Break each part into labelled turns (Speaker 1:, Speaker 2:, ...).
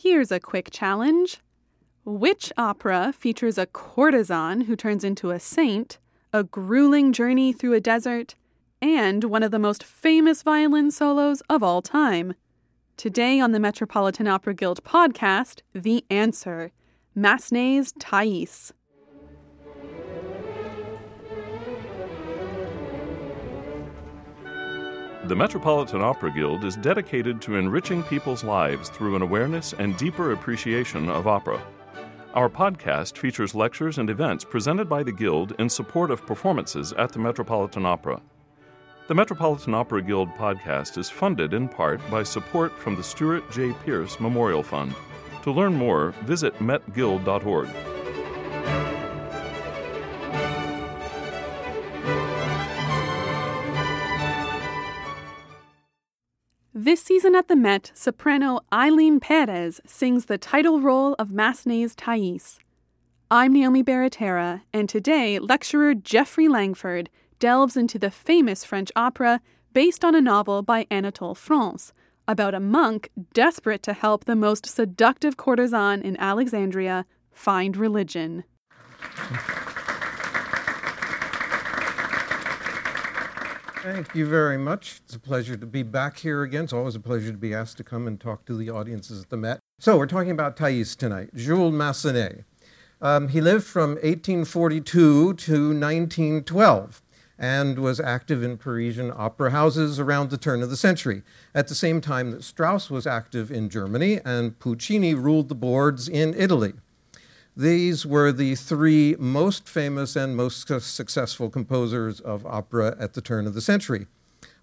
Speaker 1: Here's a quick challenge. Which opera features a courtesan who turns into a saint, a grueling journey through a desert, and one of the most famous violin solos of all time? Today on the Metropolitan Opera Guild podcast, the answer Massenet's Thais.
Speaker 2: The Metropolitan Opera Guild is dedicated to enriching people's lives through an awareness and deeper appreciation of opera. Our podcast features lectures and events presented by the Guild in support of performances at the Metropolitan Opera. The Metropolitan Opera Guild podcast is funded in part by support from the Stuart J. Pierce Memorial Fund. To learn more, visit metguild.org.
Speaker 1: This season at the Met, soprano Ailyn Perez sings the title role of Massenet's Thais. I'm Naomi Baratera, and today lecturer Jeffrey Langford delves into the famous French opera based on a novel by Anatole France about a monk desperate to help the most seductive courtesan in Alexandria find religion.
Speaker 3: Thank you very much. It's a pleasure to be back here again. It's always a pleasure to be asked to come and talk to the audiences at the Met. So, we're talking about Thais tonight, Jules Massenet. Um, he lived from 1842 to 1912 and was active in Parisian opera houses around the turn of the century, at the same time that Strauss was active in Germany and Puccini ruled the boards in Italy. These were the three most famous and most successful composers of opera at the turn of the century.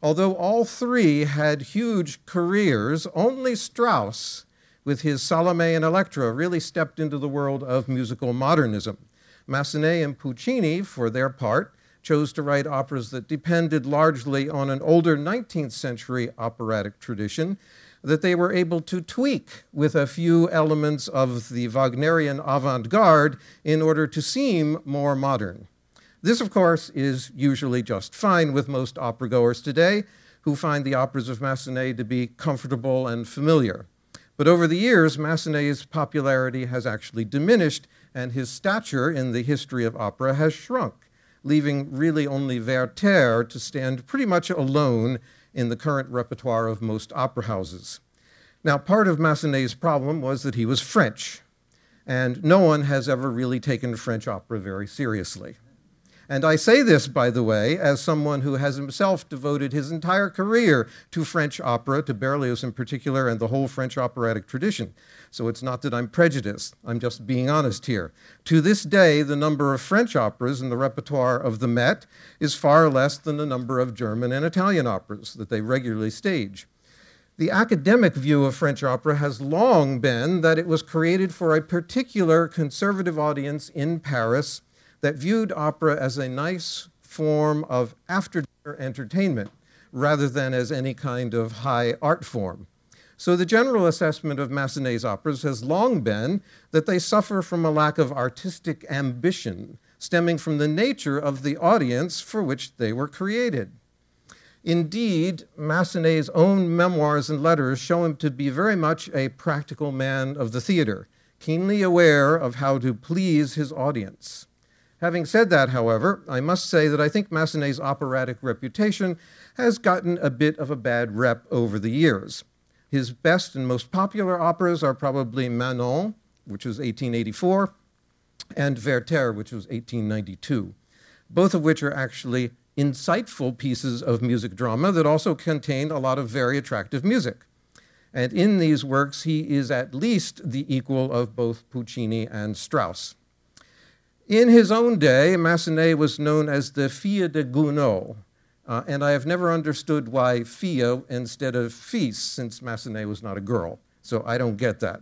Speaker 3: Although all three had huge careers, only Strauss, with his Salome and Elektra, really stepped into the world of musical modernism. Massenet and Puccini, for their part, chose to write operas that depended largely on an older 19th century operatic tradition that they were able to tweak with a few elements of the Wagnerian avant garde in order to seem more modern. This, of course, is usually just fine with most opera goers today who find the operas of Massenet to be comfortable and familiar. But over the years, Massenet's popularity has actually diminished, and his stature in the history of opera has shrunk, leaving really only Werther to stand pretty much alone in the current repertoire of most opera houses. Now, part of Massenet's problem was that he was French, and no one has ever really taken French opera very seriously. And I say this, by the way, as someone who has himself devoted his entire career to French opera, to Berlioz in particular, and the whole French operatic tradition. So it's not that I'm prejudiced, I'm just being honest here. To this day, the number of French operas in the repertoire of the Met is far less than the number of German and Italian operas that they regularly stage. The academic view of French opera has long been that it was created for a particular conservative audience in Paris that viewed opera as a nice form of after dinner entertainment rather than as any kind of high art form. So the general assessment of Massenet's operas has long been that they suffer from a lack of artistic ambition stemming from the nature of the audience for which they were created. Indeed, Massenet's own memoirs and letters show him to be very much a practical man of the theater, keenly aware of how to please his audience. Having said that, however, I must say that I think Massenet's operatic reputation has gotten a bit of a bad rep over the years. His best and most popular operas are probably Manon, which was 1884, and Werther, which was 1892, both of which are actually insightful pieces of music drama that also contain a lot of very attractive music. And in these works, he is at least the equal of both Puccini and Strauss. In his own day, Massenet was known as the fille de Gounod, uh, and I have never understood why fille instead of fils, since Massenet was not a girl. So I don't get that.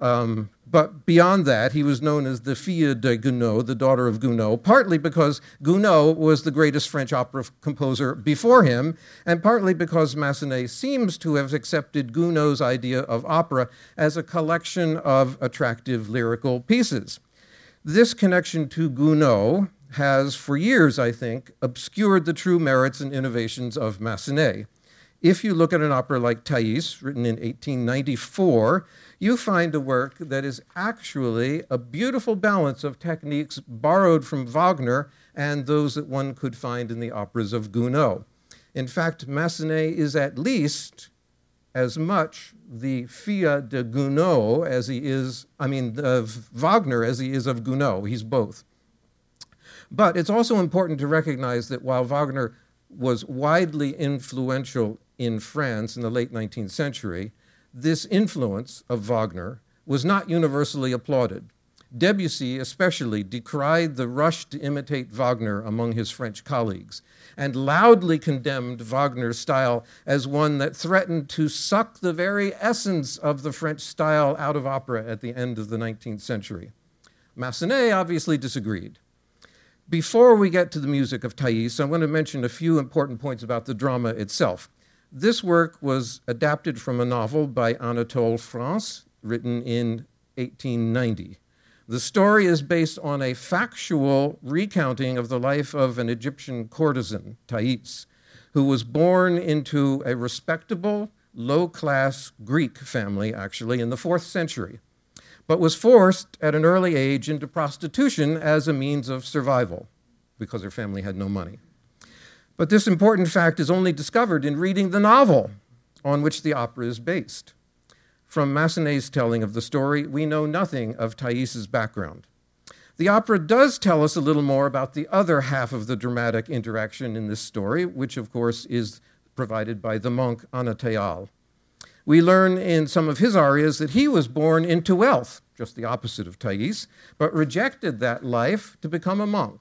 Speaker 3: Um, but beyond that, he was known as the fille de Gounod, the daughter of Gounod, partly because Gounod was the greatest French opera composer before him, and partly because Massenet seems to have accepted Gounod's idea of opera as a collection of attractive lyrical pieces. This connection to Gounod has, for years, I think, obscured the true merits and innovations of Massenet. If you look at an opera like Thais, written in 1894, you find a work that is actually a beautiful balance of techniques borrowed from Wagner and those that one could find in the operas of Gounod. In fact, Massenet is at least as much the fille de Gounod as he is, I mean, of Wagner as he is of Gounod. He's both. But it's also important to recognize that while Wagner was widely influential in France in the late 19th century, this influence of Wagner was not universally applauded. Debussy especially decried the rush to imitate Wagner among his French colleagues and loudly condemned Wagner's style as one that threatened to suck the very essence of the French style out of opera at the end of the 19th century. Massenet obviously disagreed. Before we get to the music of Thais, I want to mention a few important points about the drama itself. This work was adapted from a novel by Anatole France, written in 1890. The story is based on a factual recounting of the life of an Egyptian courtesan, Thais, who was born into a respectable, low class Greek family, actually, in the fourth century, but was forced at an early age into prostitution as a means of survival because her family had no money. But this important fact is only discovered in reading the novel on which the opera is based. From Massenet's telling of the story, we know nothing of Thais's background. The opera does tell us a little more about the other half of the dramatic interaction in this story, which, of course, is provided by the monk Anatayal. We learn in some of his arias that he was born into wealth, just the opposite of Thais, but rejected that life to become a monk,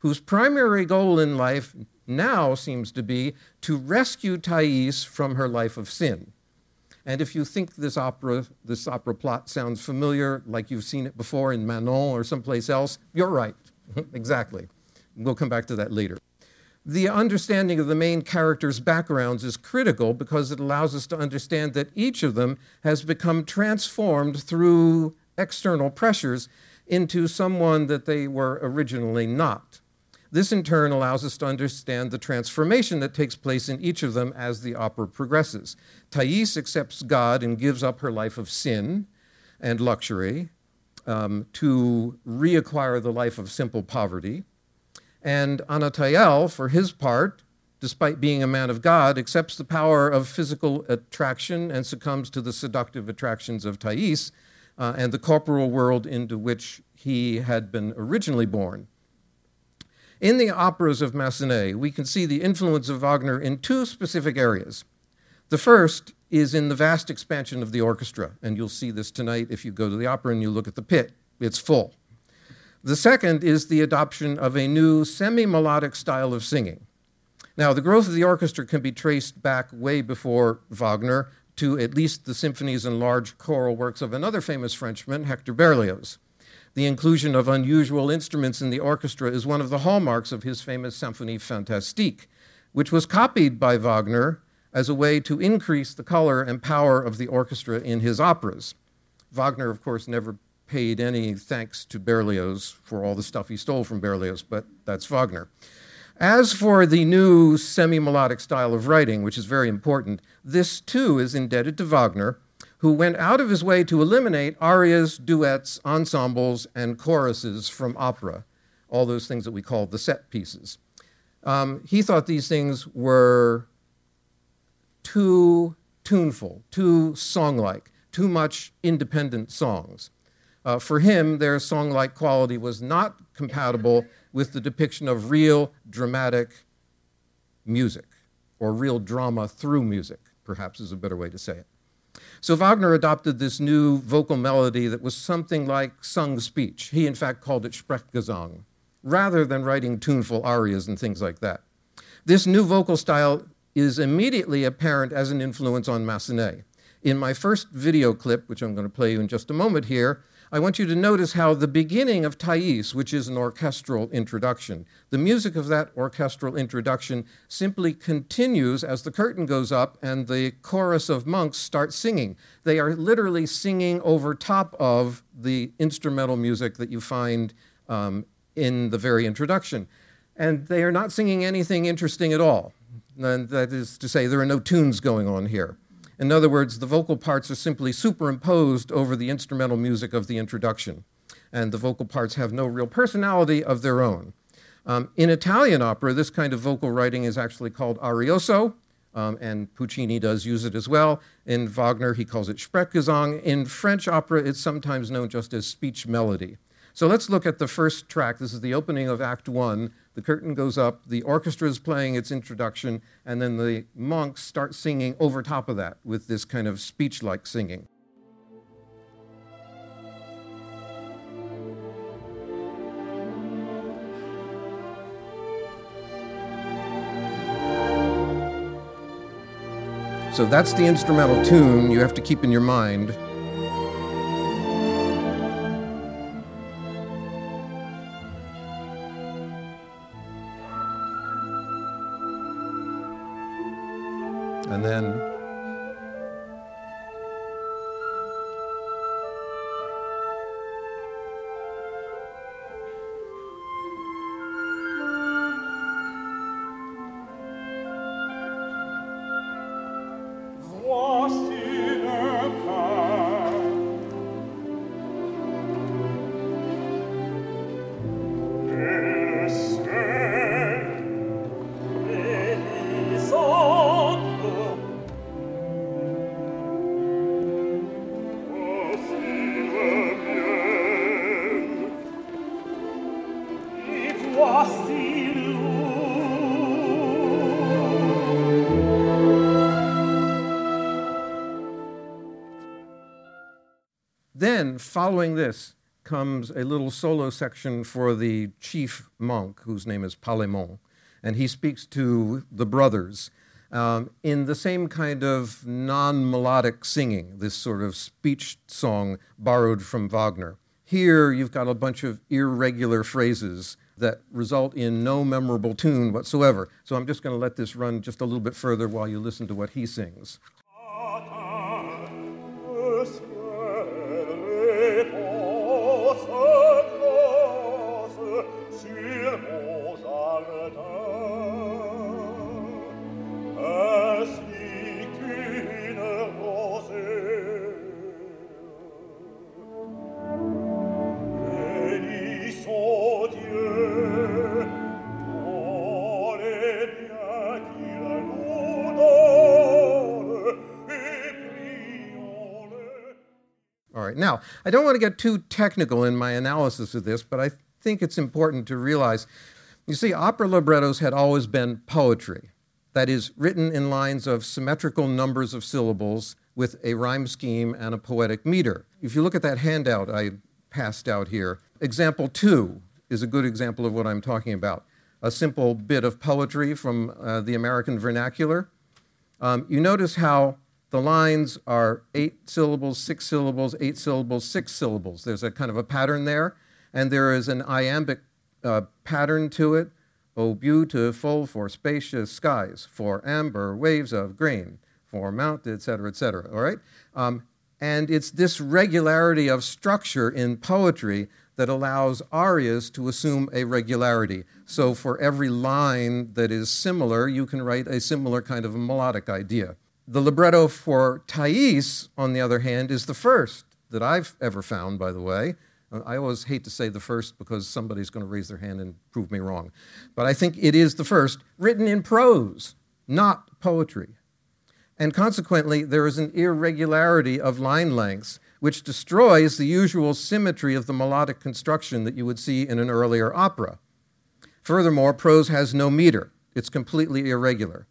Speaker 3: whose primary goal in life now seems to be to rescue Thais from her life of sin. And if you think this opera, this opera plot sounds familiar, like you've seen it before in Manon or someplace else, you're right. exactly. We'll come back to that later. The understanding of the main characters' backgrounds is critical because it allows us to understand that each of them has become transformed through external pressures into someone that they were originally not. This in turn allows us to understand the transformation that takes place in each of them as the opera progresses. Thais accepts God and gives up her life of sin and luxury um, to reacquire the life of simple poverty. And Anatayal, for his part, despite being a man of God, accepts the power of physical attraction and succumbs to the seductive attractions of Thais uh, and the corporal world into which he had been originally born. In the operas of Massenet, we can see the influence of Wagner in two specific areas. The first is in the vast expansion of the orchestra, and you'll see this tonight if you go to the opera and you look at the pit. It's full. The second is the adoption of a new semi melodic style of singing. Now, the growth of the orchestra can be traced back way before Wagner to at least the symphonies and large choral works of another famous Frenchman, Hector Berlioz. The inclusion of unusual instruments in the orchestra is one of the hallmarks of his famous Symphonie Fantastique, which was copied by Wagner as a way to increase the color and power of the orchestra in his operas. Wagner, of course, never paid any thanks to Berlioz for all the stuff he stole from Berlioz, but that's Wagner. As for the new semi melodic style of writing, which is very important, this too is indebted to Wagner who went out of his way to eliminate arias, duets, ensembles, and choruses from opera, all those things that we call the set pieces. Um, he thought these things were too tuneful, too song like, too much independent songs. Uh, for him, their song like quality was not compatible with the depiction of real dramatic music, or real drama through music, perhaps is a better way to say it. So Wagner adopted this new vocal melody that was something like sung speech. He, in fact, called it Sprechgesang, rather than writing tuneful arias and things like that. This new vocal style is immediately apparent as an influence on Massenet. In my first video clip, which I'm going to play you in just a moment here, I want you to notice how the beginning of Thais, which is an orchestral introduction, the music of that orchestral introduction simply continues as the curtain goes up and the chorus of monks start singing. They are literally singing over top of the instrumental music that you find um, in the very introduction. And they are not singing anything interesting at all. And that is to say, there are no tunes going on here. In other words, the vocal parts are simply superimposed over the instrumental music of the introduction, and the vocal parts have no real personality of their own. Um, in Italian opera, this kind of vocal writing is actually called arioso, um, and Puccini does use it as well. In Wagner, he calls it Sprechgesang. In French opera, it's sometimes known just as speech melody. So let's look at the first track. This is the opening of Act One. The curtain goes up, the orchestra is playing its introduction, and then the monks start singing over top of that with this kind of speech like singing. So that's the instrumental tune you have to keep in your mind. Following this, comes a little solo section for the chief monk, whose name is Palemon, and he speaks to the brothers um, in the same kind of non melodic singing, this sort of speech song borrowed from Wagner. Here, you've got a bunch of irregular phrases that result in no memorable tune whatsoever. So I'm just going to let this run just a little bit further while you listen to what he sings. Now, I don't want to get too technical in my analysis of this, but I think it's important to realize you see, opera librettos had always been poetry, that is, written in lines of symmetrical numbers of syllables with a rhyme scheme and a poetic meter. If you look at that handout I passed out here, example two is a good example of what I'm talking about. A simple bit of poetry from uh, the American vernacular. Um, you notice how the lines are eight syllables, six syllables, eight syllables, six syllables. There's a kind of a pattern there, and there is an iambic uh, pattern to it. Oh, beautiful for spacious skies, for amber waves of grain, for mounted, etc., etc. All right? Um, and it's this regularity of structure in poetry that allows arias to assume a regularity. So for every line that is similar, you can write a similar kind of melodic idea. The libretto for Thais, on the other hand, is the first that I've ever found, by the way. Uh, I always hate to say the first because somebody's going to raise their hand and prove me wrong. But I think it is the first, written in prose, not poetry. And consequently, there is an irregularity of line lengths which destroys the usual symmetry of the melodic construction that you would see in an earlier opera. Furthermore, prose has no meter, it's completely irregular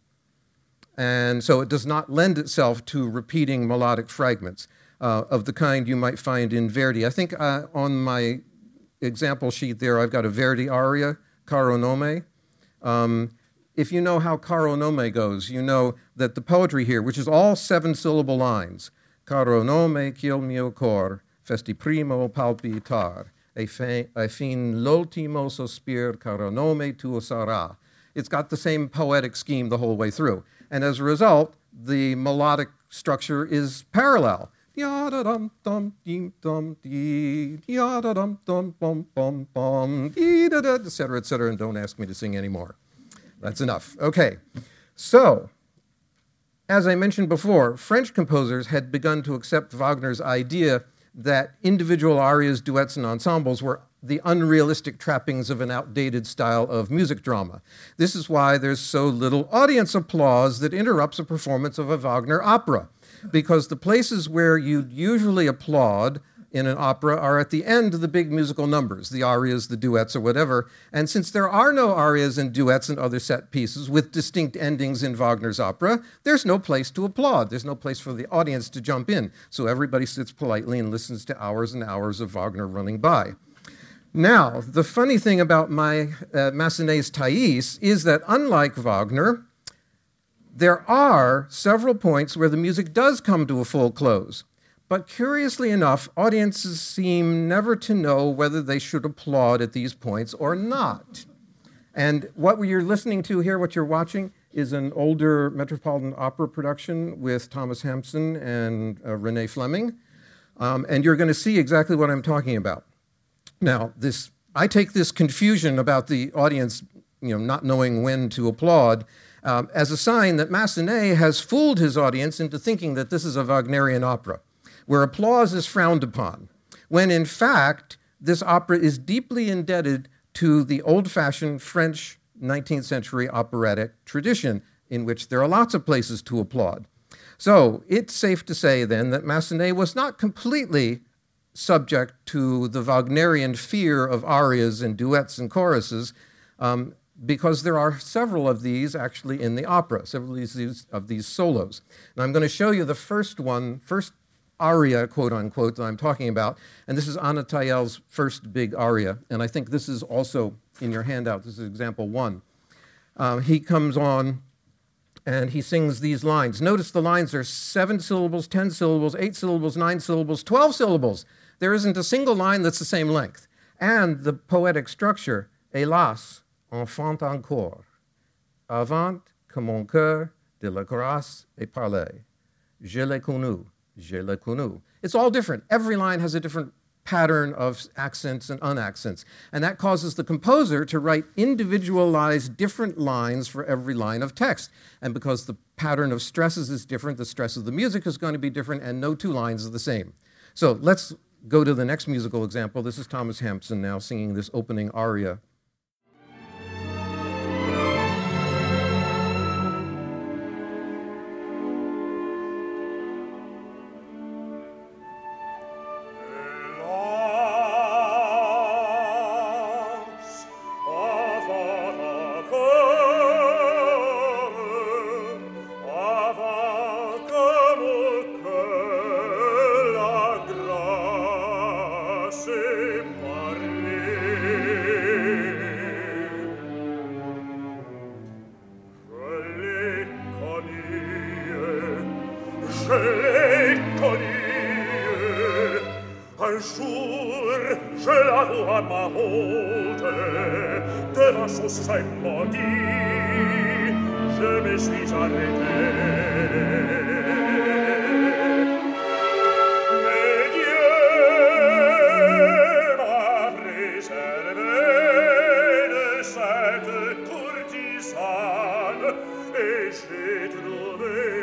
Speaker 3: and so it does not lend itself to repeating melodic fragments uh, of the kind you might find in Verdi. I think uh, on my example sheet there, I've got a Verdi aria, Caro Nome. Um, if you know how Caro Nome goes, you know that the poetry here, which is all seven syllable lines, Caro nome quel mio cor, festi primo palpitar, e, fin l'ultimo sospir, caro nome tuo sarà. It's got the same poetic scheme the whole way through. And as a result, the melodic structure is parallel. Etc., etc., and don't ask me to sing anymore. That's enough. Okay. So, as I mentioned before, French composers had begun to accept Wagner's idea that individual arias, duets, and ensembles were the unrealistic trappings of an outdated style of music drama. This is why there's so little audience applause that interrupts a performance of a Wagner opera, because the places where you'd usually applaud in an opera are at the end of the big musical numbers, the arias, the duets, or whatever. And since there are no arias and duets and other set pieces with distinct endings in Wagner's opera, there's no place to applaud. There's no place for the audience to jump in. So everybody sits politely and listens to hours and hours of Wagner running by. Now, the funny thing about my uh, Massenet's Thais is that unlike Wagner, there are several points where the music does come to a full close. But curiously enough, audiences seem never to know whether they should applaud at these points or not. And what you're listening to here, what you're watching, is an older Metropolitan Opera production with Thomas Hampson and uh, Renee Fleming. Um, and you're going to see exactly what I'm talking about. Now, this, I take this confusion about the audience you know, not knowing when to applaud um, as a sign that Massenet has fooled his audience into thinking that this is a Wagnerian opera where applause is frowned upon, when in fact, this opera is deeply indebted to the old fashioned French 19th century operatic tradition, in which there are lots of places to applaud. So it's safe to say then that Massenet was not completely subject to the Wagnerian fear of arias and duets and choruses, um, because there are several of these actually in the opera, several of these, of these solos. And I'm going to show you the first one, first aria, quote unquote, that I'm talking about. And this is Anna Tayel's first big aria. And I think this is also in your handout. This is example one. Uh, he comes on and he sings these lines. Notice the lines are seven syllables, 10 syllables, eight syllables, nine syllables, 12 syllables. There isn't a single line that's the same length. And the poetic structure, hélas, enfant encore, avant que mon cœur de la grâce ait parlé, je l'ai connu, je l'ai connu. It's all different. Every line has a different pattern of accents and unaccents. And that causes the composer to write individualized different lines for every line of text. And because the pattern of stresses is different, the stress of the music is going to be different, and no two lines are the same. So let's go to the next musical example. This is Thomas Hampson now singing this opening aria crescet nomen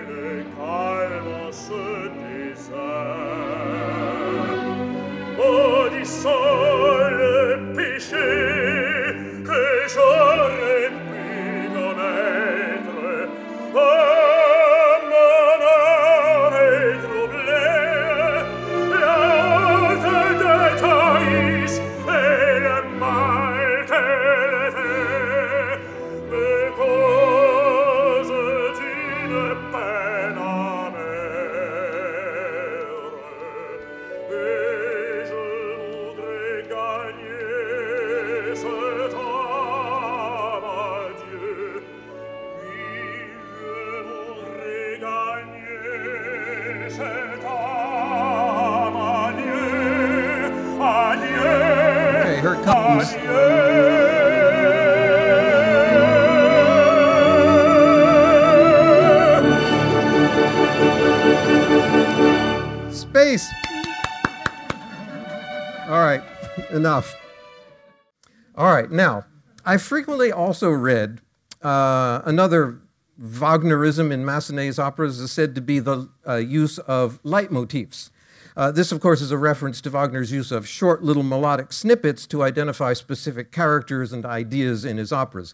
Speaker 3: I frequently also read uh, another Wagnerism in Massenet's operas is said to be the uh, use of leitmotifs. Uh, this, of course, is a reference to Wagner's use of short little melodic snippets to identify specific characters and ideas in his operas.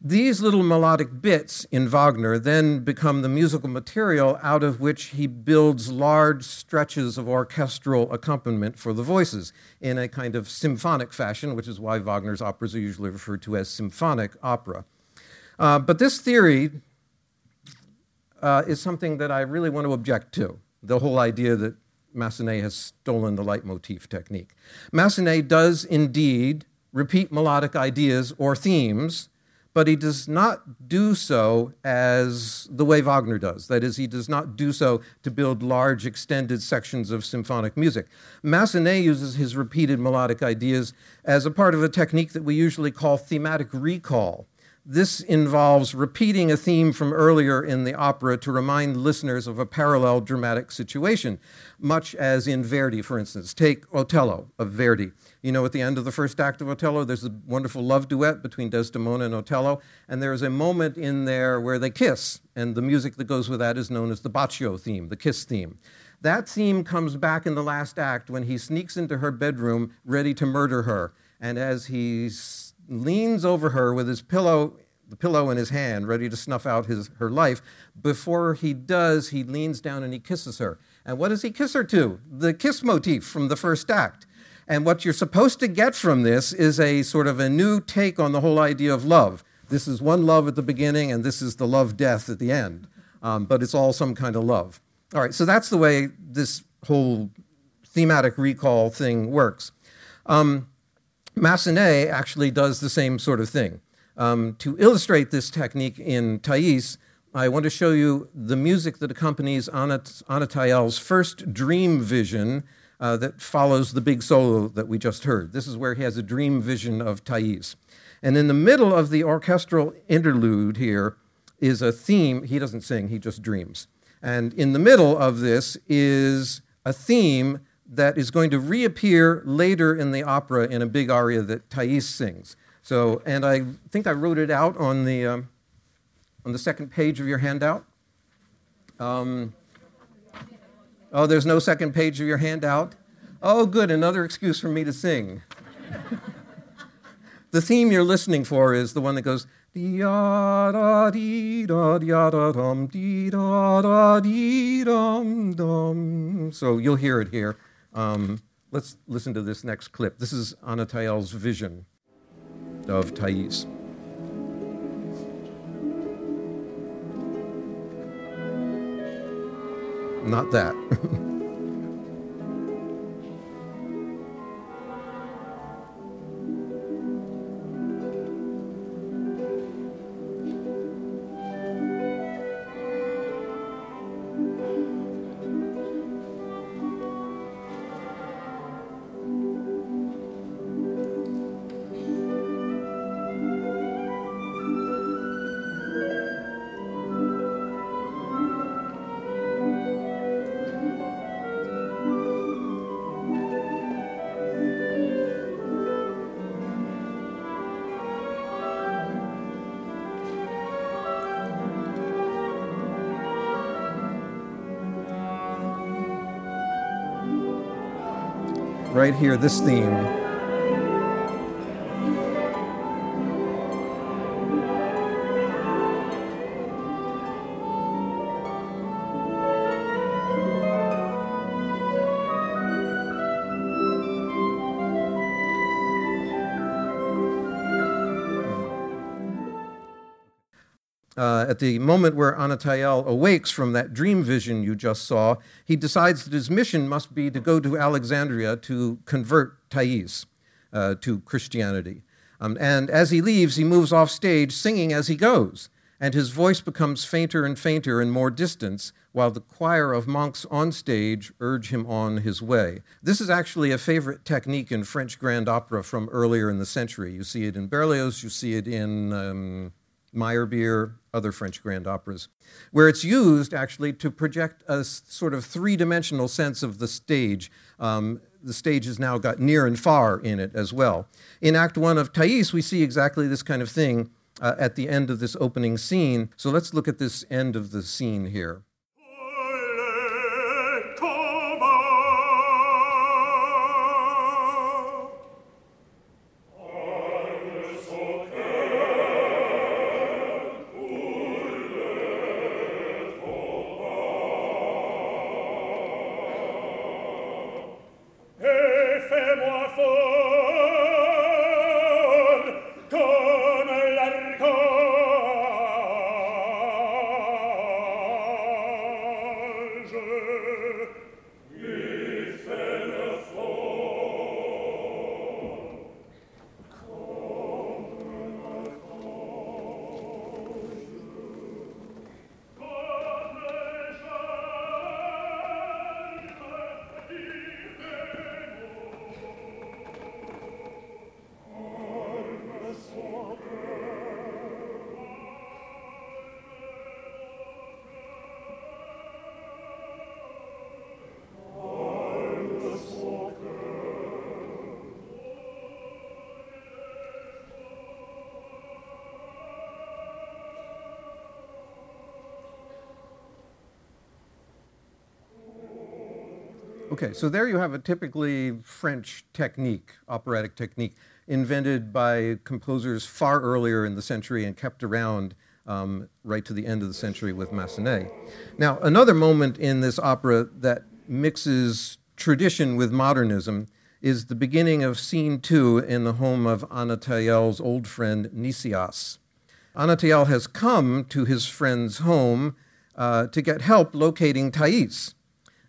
Speaker 3: These little melodic bits in Wagner then become the musical material out of which he builds large stretches of orchestral accompaniment for the voices in a kind of symphonic fashion, which is why Wagner's operas are usually referred to as symphonic opera. Uh, but this theory uh, is something that I really want to object to the whole idea that Massenet has stolen the leitmotif technique. Massenet does indeed repeat melodic ideas or themes but he does not do so as the way Wagner does. That is, he does not do so to build large, extended sections of symphonic music. Massenet uses his repeated melodic ideas as a part of a technique that we usually call thematic recall. This involves repeating a theme from earlier in the opera to remind listeners of a parallel dramatic situation, much as in Verdi, for instance. Take Otello of Verdi. You know, at the end of the first act of Otello, there's a wonderful love duet between Desdemona and Otello, and there is a moment in there where they kiss, and the music that goes with that is known as the Bacio theme, the kiss theme. That theme comes back in the last act when he sneaks into her bedroom ready to murder her, and as he leans over her with his pillow the pillow in his hand, ready to snuff out his, her life. Before he does, he leans down and he kisses her. And what does he kiss her to? The kiss motif from the first act. And what you're supposed to get from this is a sort of a new take on the whole idea of love. This is one love at the beginning, and this is the love death at the end. Um, but it's all some kind of love. All right, so that's the way this whole thematic recall thing works. Um, Massenet actually does the same sort of thing. Um, to illustrate this technique in Thais, I want to show you the music that accompanies Anna, first dream vision uh, that follows the big solo that we just heard. This is where he has a dream vision of Thais. And in the middle of the orchestral interlude here is a theme. He doesn't sing, he just dreams. And in the middle of this is a theme that is going to reappear later in the opera in a big aria that Thais sings. So, and I think I wrote it out on the, um, on the second page of your handout. Um, oh, there's no second page of your handout? Oh, good, another excuse for me to sing. the theme you're listening for is the one that goes, da da dee da da da dum dee da da dee dum dum. So you'll hear it here. Um, let's listen to this next clip. This is Anna Tayel's vision of Thais. Not that. right here, this theme. At the moment where Anna Tayel awakes from that dream vision you just saw, he decides that his mission must be to go to Alexandria to convert Thais uh, to Christianity. Um, and as he leaves, he moves off stage singing as he goes, and his voice becomes fainter and fainter and more distant, while the choir of monks on stage urge him on his way. This is actually a favorite technique in French grand opera from earlier in the century. You see it in Berlioz, you see it in. Um, Meyerbeer, other French grand operas, where it's used actually to project a sort of three dimensional sense of the stage. Um, the stage has now got near and far in it as well. In Act One of Thais, we see exactly this kind of thing uh, at the end of this opening scene. So let's look at this end of the scene here. Okay, so there you have a typically French technique, operatic technique, invented by composers far earlier in the century and kept around um, right to the end of the century with Massenet. Now, another moment in this opera that mixes tradition with modernism is the beginning of scene two in the home of Anatayel's old friend Nicias. Anatayel has come to his friend's home uh, to get help locating Thais.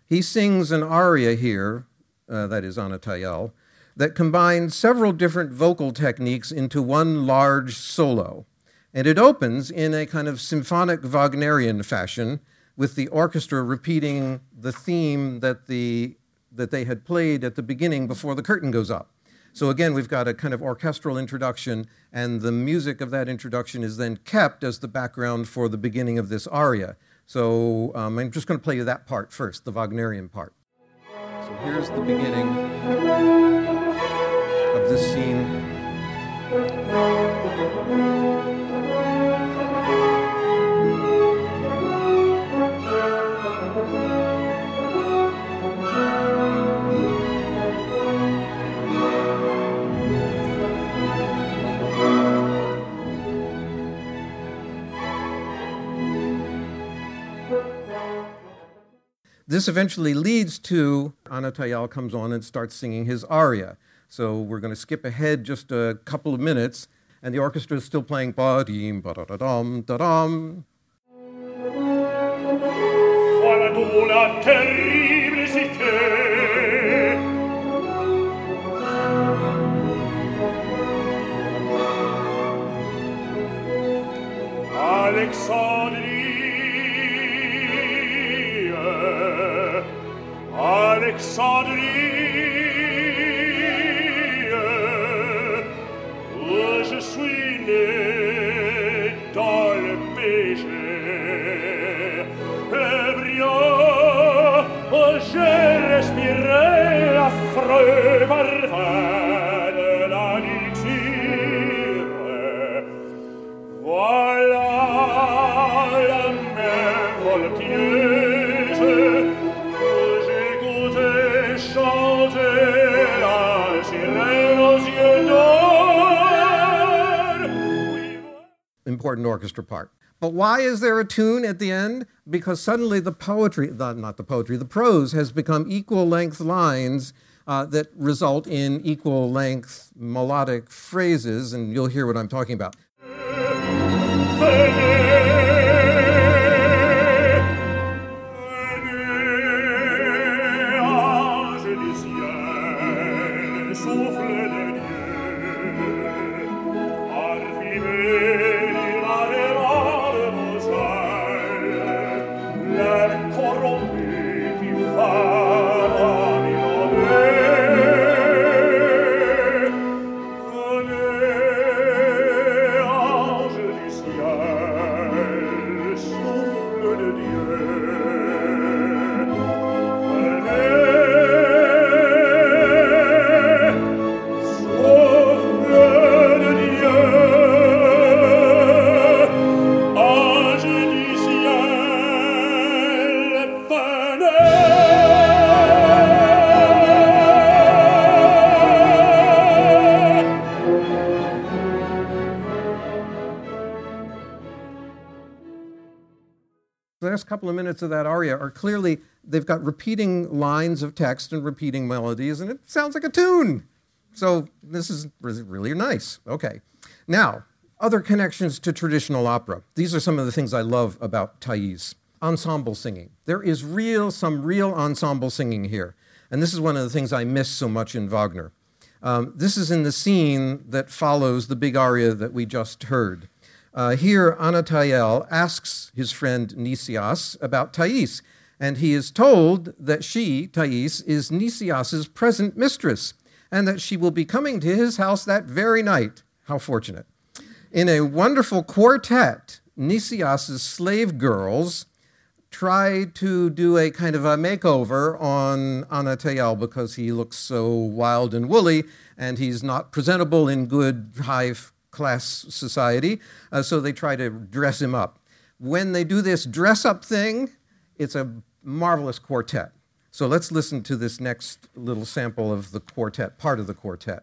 Speaker 3: He sings an aria here, uh, that is Anatayel, that combines several different vocal techniques into one large solo. And it opens in a kind of symphonic Wagnerian fashion with the orchestra repeating the theme that, the, that they had played at the beginning before the curtain goes up. So again, we've got a kind of orchestral introduction, and the music of that introduction is then kept as the background for the beginning of this aria. So um, I'm just going to play you that part first, the Wagnerian part. So here's the beginning of this scene. This eventually leads to Anatayel comes on and starts singing his aria. So we're going to skip ahead just a couple of minutes, and the orchestra is still playing ba dim ba da da dum da dum.
Speaker 4: Alexandrie où je suis né dans le péché. Et brillant j'ai
Speaker 3: important orchestra part. But why is there a tune at the end? Because suddenly the poetry, the, not the poetry, the prose has become equal length lines uh, that result in equal length melodic phrases, and you'll hear what I'm talking about. Of that aria are clearly, they've got repeating lines of text and repeating melodies, and it sounds like a tune. So this is really nice. Okay. Now, other connections to traditional opera. These are some of the things I love about Thais. Ensemble singing. There is real, some real ensemble singing here. And this is one of the things I miss so much in Wagner. Um, this is in the scene that follows the big aria that we just heard. Uh, here, Anatayel asks his friend Nicias about Thais, and he is told that she, Thais, is Nicias's present mistress, and that she will be coming to his house that very night. How fortunate. In a wonderful quartet, Nicias's slave girls try to do a kind of a makeover on Anatayel because he looks so wild and woolly and he's not presentable in good high class society. Uh, so they try to dress him up. When they do this dress up thing, it's a marvelous quartet. So let's listen to this next little sample of the quartet, part of the quartet.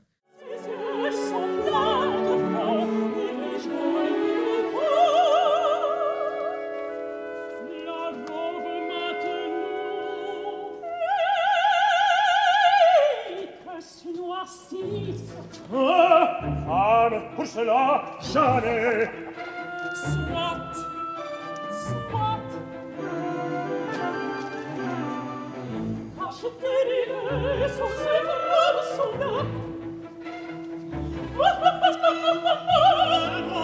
Speaker 5: couche là, jamais.
Speaker 4: Soit, soit. Acheter-les sur cette robe son âme.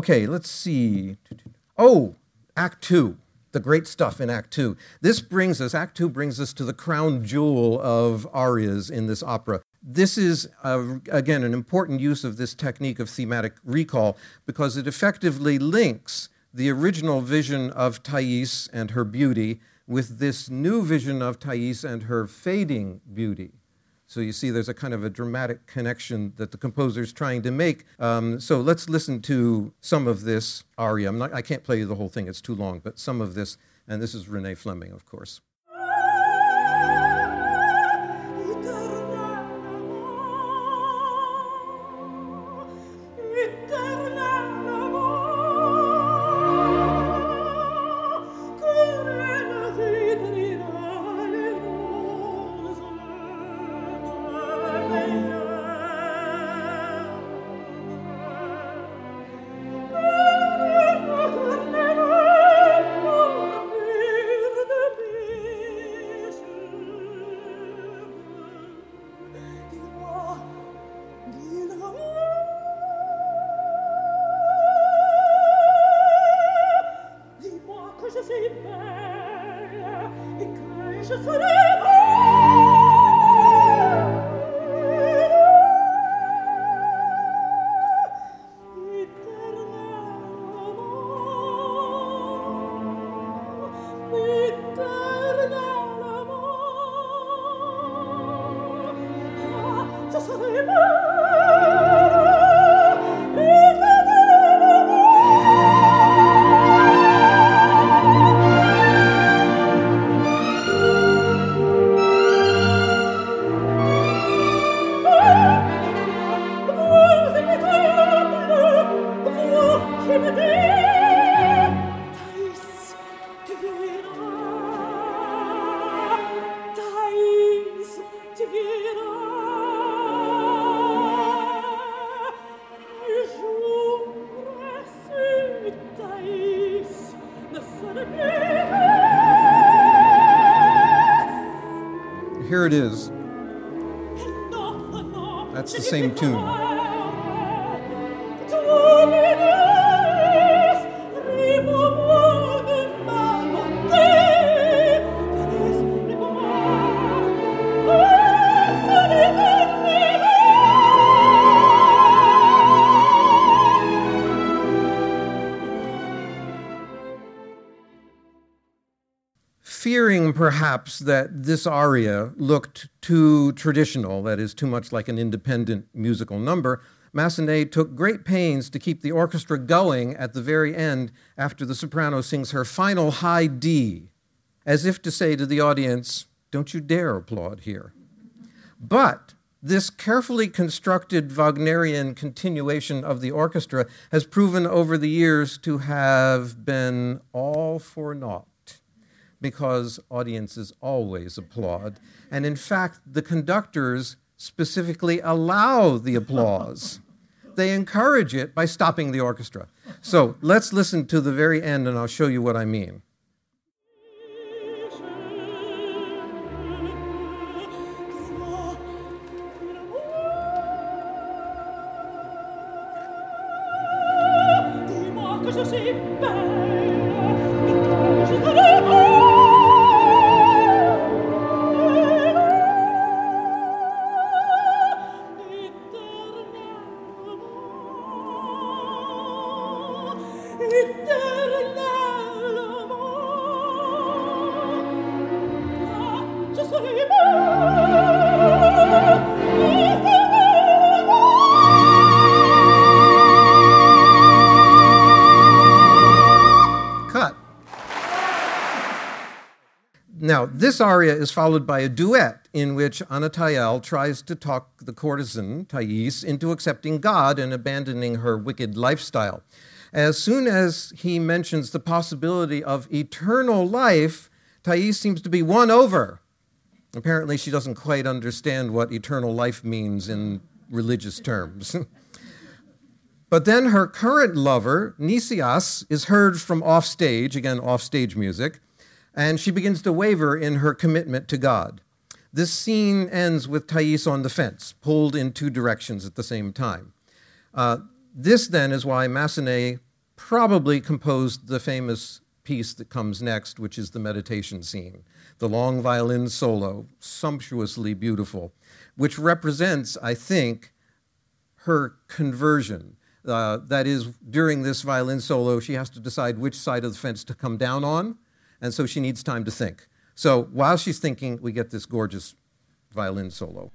Speaker 3: Okay, let's see. Oh, Act Two, the great stuff in Act Two. This brings us, Act Two brings us to the crown jewel of arias in this opera. This is, uh, again, an important use of this technique of thematic recall because it effectively links the original vision of Thais and her beauty with this new vision of Thais and her fading beauty. So you see, there's a kind of a dramatic connection that the composer is trying to make. Um, so let's listen to some of this aria. Not, i can't play you the whole thing, it's too long, but some of this, and this is Renee Fleming, of course. Perhaps that this aria looked too traditional, that is, too much like an independent musical number, Massenet took great pains to keep the orchestra going at the very end after the soprano sings her final high D, as if to say to the audience, Don't you dare applaud here. But this carefully constructed Wagnerian continuation of the orchestra has proven over the years to have been all for naught because audiences always applaud. And in fact, the conductors specifically allow the applause. they encourage it by stopping the orchestra. So let's listen to the very end and I'll show you what I mean. Now, this aria is followed by a duet in which Anna Tayal tries to talk the courtesan, Thais, into accepting God and abandoning her wicked lifestyle. As soon as he mentions the possibility of eternal life, Thais seems to be won over. Apparently, she doesn't quite understand what eternal life means in religious terms. but then her current lover, Nicias, is heard from offstage, again, offstage music and she begins to waver in her commitment to God. This scene ends with Thais on the fence, pulled in two directions at the same time. Uh, this then is why Massenet probably composed the famous piece that comes next, which is the meditation scene, the long violin solo, sumptuously beautiful, which represents, I think, her conversion. Uh, that is, during this violin solo, she has to decide which side of the fence to come down on and so she needs time to think. So while she's thinking, we get this gorgeous violin solo.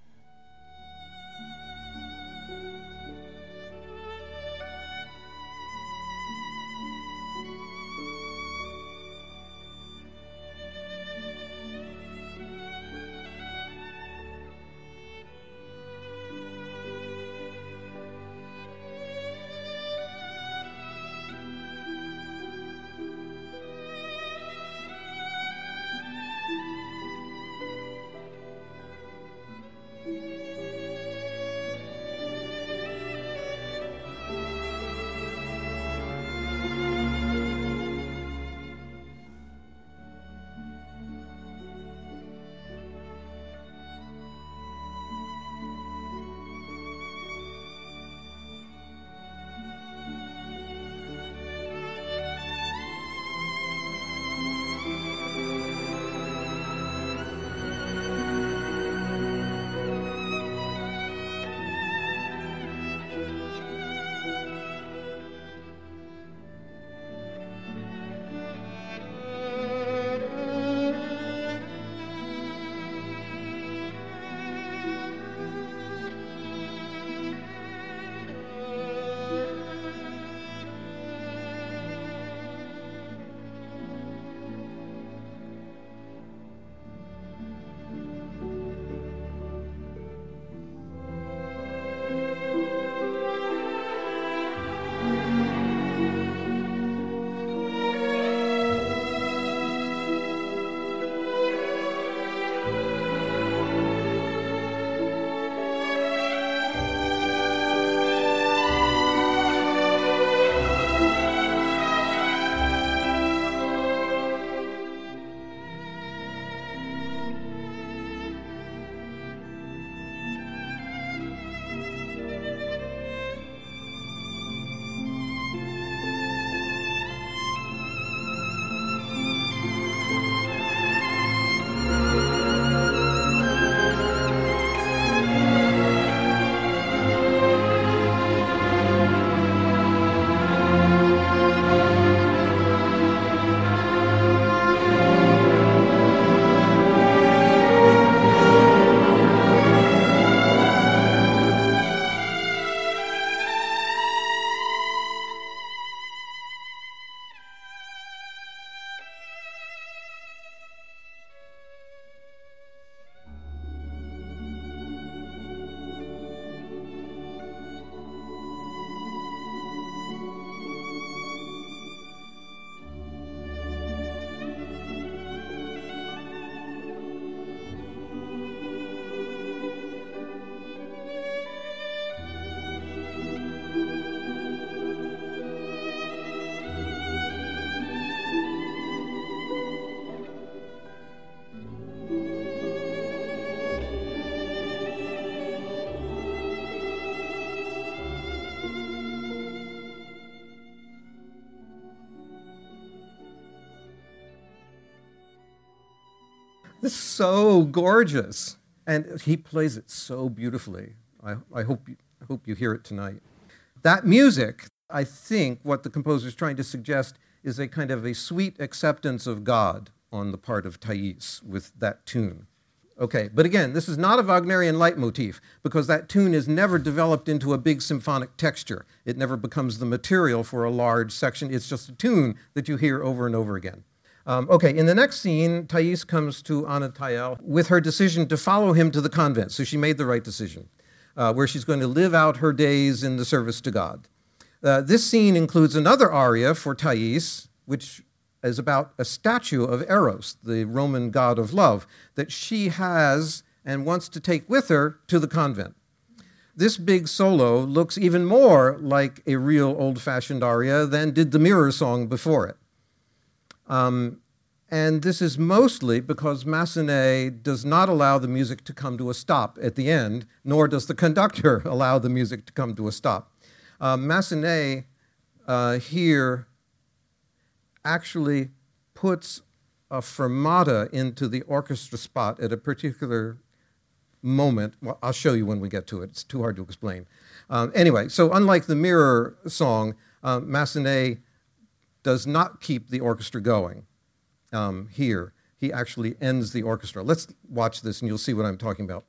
Speaker 3: So gorgeous. And he plays it so beautifully. I, I, hope, you, hope you hear it tonight. That music, I think what the composer is trying to suggest is a kind of a sweet acceptance of God on the part of Thais with that tune. Okay, but again, this is not a Wagnerian leitmotif because that tune is never developed into a big symphonic texture. It never becomes the material for a large section. It's just a tune that you hear over and over again. Um, okay, in the next scene, Thais comes to Anna Anatael with her decision to follow him to the convent. So she made the right decision, uh, where she's going to live out her days in the service to God. Uh, this scene includes another aria for Thais, which is about a statue of Eros, the Roman god of love, that she has and wants to take with her to the convent. This big solo looks even more like a real old fashioned aria than did the mirror song before it. Um, and this is mostly because Massenet does not allow the music to come to a stop at the end, nor does the conductor allow the music to come to a stop. Uh, Massenet uh, here actually puts a fermata into the orchestra spot at a particular moment. Well, I'll show you when we get to it. It's too hard to explain. Um, anyway, so unlike the Mirror song, uh, Massenet does not keep the orchestra going um, here. He actually ends the orchestra. Let's watch this and you'll see what I'm talking about.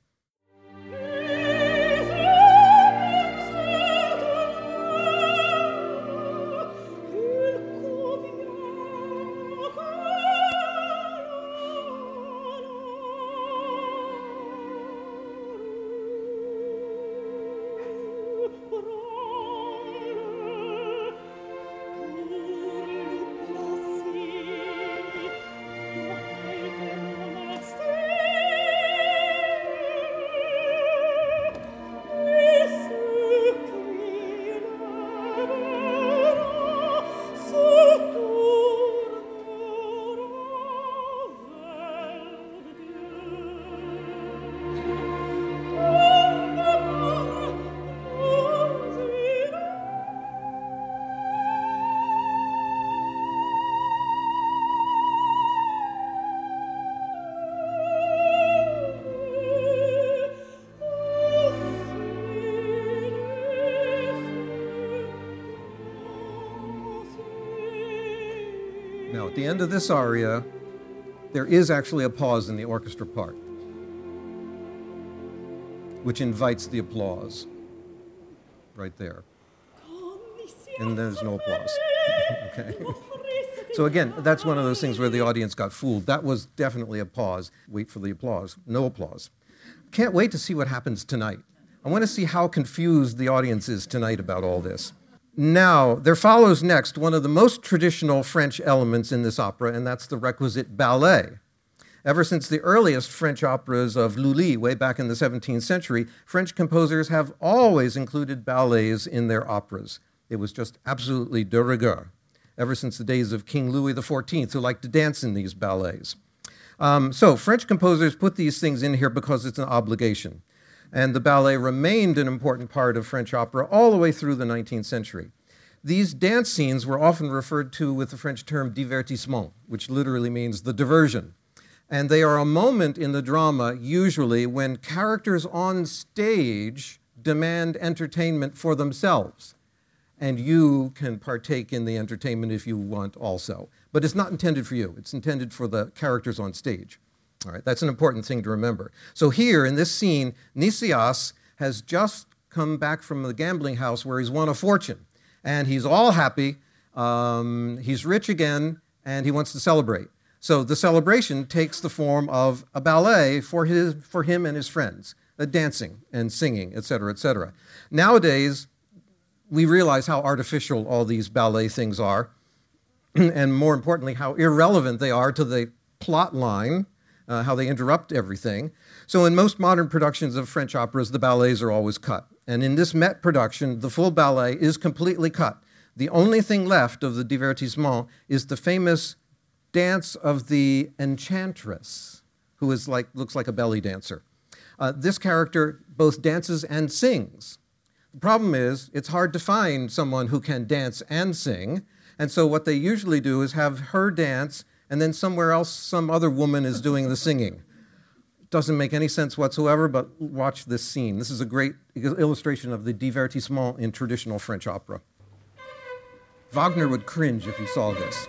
Speaker 3: The end of this aria, there is actually a pause in the orchestra part, which invites the applause. Right there. And there's no applause. okay. So, again, that's one of those things where the audience got fooled. That was definitely a pause. Wait for the applause. No applause. Can't wait to see what happens tonight. I want to see how confused the audience is tonight about all this. Now, there follows next one of the most traditional French elements in this opera, and that's the requisite ballet. Ever since the earliest French operas of Lully, way back in the 17th century, French composers have always included ballets in their operas. It was just absolutely de rigueur, ever since the days of King Louis XIV, who liked to dance in these ballets. Um, so, French composers put these things in here because it's an obligation and the ballet remained an important part of French opera all the way through the 19th century. These dance scenes were often referred to with the French term divertissement, which literally means the diversion. And they are a moment in the drama, usually, when characters on stage demand entertainment for themselves. And you can partake in the entertainment if you want also. But it's not intended for you, it's intended for the characters on stage. All right, that's an important thing to remember. So here in this scene, Nicias has just come back from the gambling house where he's won a fortune, and he's all happy. Um, he's rich again, and he wants to celebrate. So the celebration takes the form of a ballet for, his, for him and his friends, uh, dancing and singing, etc., etc. Nowadays, we realize how artificial all these ballet things are, and more importantly, how irrelevant they are to the plot line uh, how they interrupt everything. So, in most modern productions of French operas, the ballets are always cut. And in this Met production, the full ballet is completely cut. The only thing left of the divertissement is the famous dance of the enchantress, who is like, looks like a belly dancer. Uh, this character both dances and sings. The problem is, it's hard to find someone who can dance and sing. And so, what they usually do is have her dance and then somewhere else some other woman is doing the singing.
Speaker 4: doesn't make any sense whatsoever, but watch this scene. This is a great illustration of the divertissement in traditional French opera. Wagner would cringe if he saw this.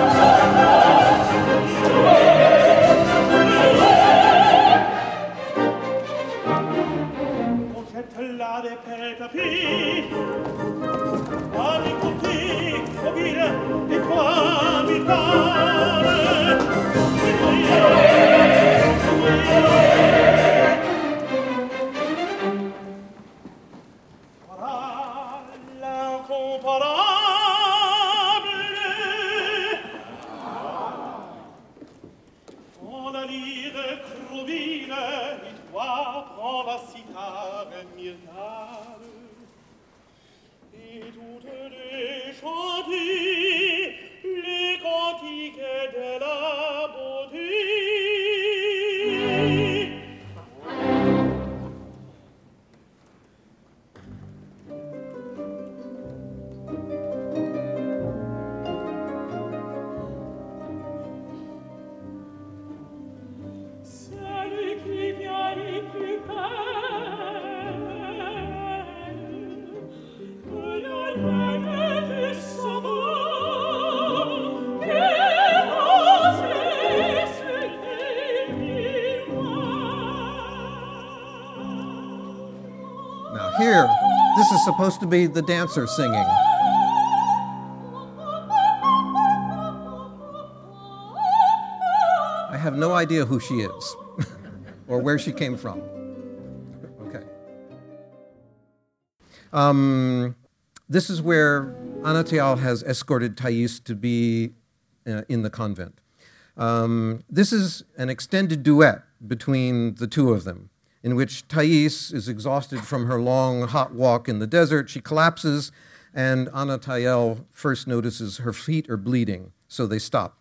Speaker 4: supposed to be the dancer singing. I have no idea who she is or where she came from. Okay. Um, this is where Anatole has escorted Thais to be uh, in the convent. Um, this is an extended duet between the two of them, in which Thais is exhausted from her long, hot walk in the desert. She collapses, and Anatole first notices her feet are bleeding, so they stop.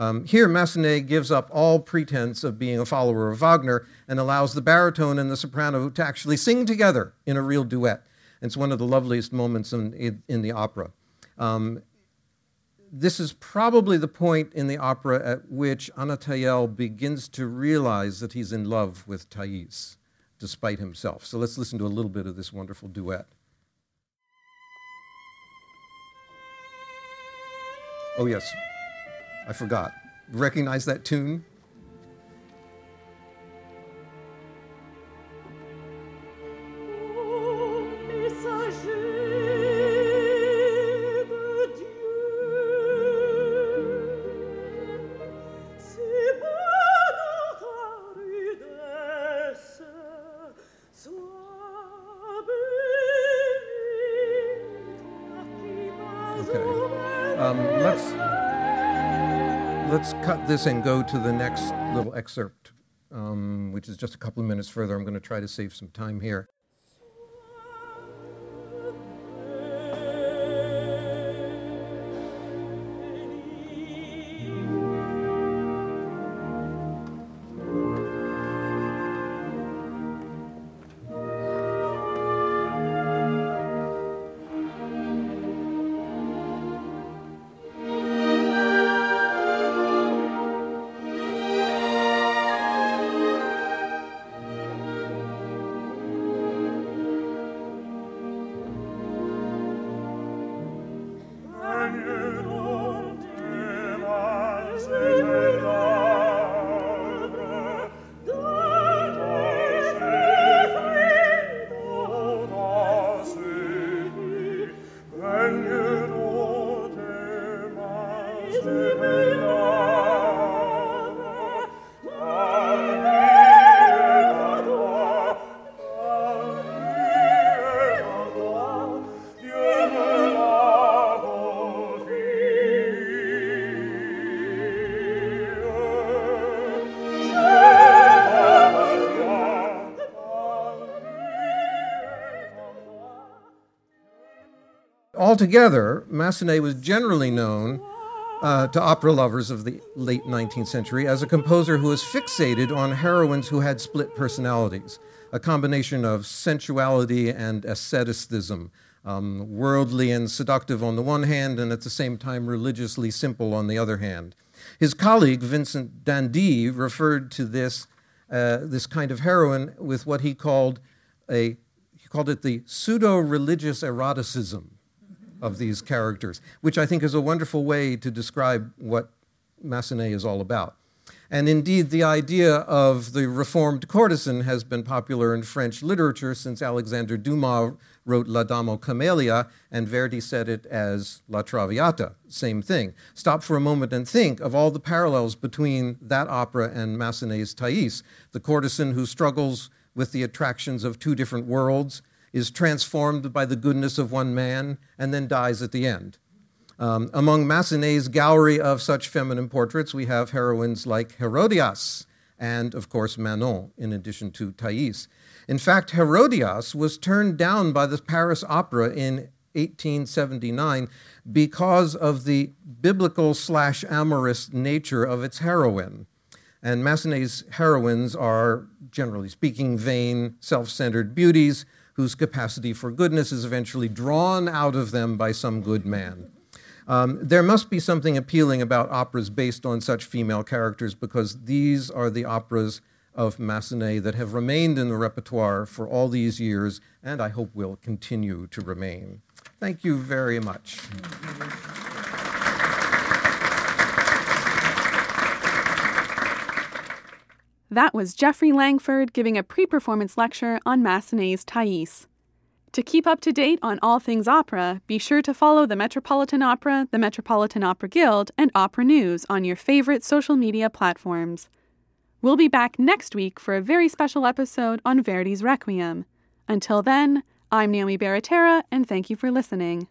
Speaker 4: Um, here, Massenet gives up all pretense of being a follower of Wagner and allows the baritone and the soprano to actually sing together in a real duet. It's one of the loveliest moments in, in, the opera. Um, this is probably the point in the opera at which Anatole begins to realize that he's in love with Thais, despite himself. So let's listen to a little bit of this wonderful duet. Oh, yes, I forgot. Recognize that tune? This and go to the next little excerpt, um, which is just a couple of minutes further. I'm going to try to save some time here.
Speaker 3: Altogether, Massenet was generally known uh, to opera lovers of the late 19th century as a composer who was fixated on heroines who had split personalities, a combination of sensuality and asceticism, um, worldly and seductive on the one hand, and at the same time religiously simple on the other hand. His colleague, Vincent d'Indy, referred to this, uh, this kind of heroine with what he called, a, he called it the pseudo religious eroticism of these characters, which I think is a wonderful way to describe what Massenet is all about. And indeed, the idea of the reformed courtesan has been popular in French literature since Alexander Dumas wrote La Dame aux Camélias, and Verdi said it as La Traviata, same thing. Stop for a moment and think of all the parallels between that opera and Massenet's Thais, the courtesan who struggles with the attractions of two different worlds, is transformed by the goodness of one man, and then dies at the end. Um, among Massenet's gallery of such feminine portraits, we have heroines like Herodias and, of course, Manon, in addition to Thais. In fact, Herodias was turned down by the Paris Opera in 1879 because of the biblical slash amorous nature of its heroine. And Massenet's heroines are, generally speaking, vain, self centered beauties whose capacity for goodness is eventually drawn out of them by some good man. Um, there must be something appealing about operas based on such female characters because these are the operas of Massenet that have remained in the repertoire for all these years and I hope will continue to remain. Thank you very much.
Speaker 1: That was Jeffrey Langford giving a pre performance lecture on Massenet's Thais. To keep up to date on all things opera, be sure to follow the Metropolitan Opera, the Metropolitan Opera Guild, and Opera News on your favorite social media platforms. We'll be back next week for a very special episode on Verdi's Requiem. Until then, I'm Naomi Baratera, and thank you for listening.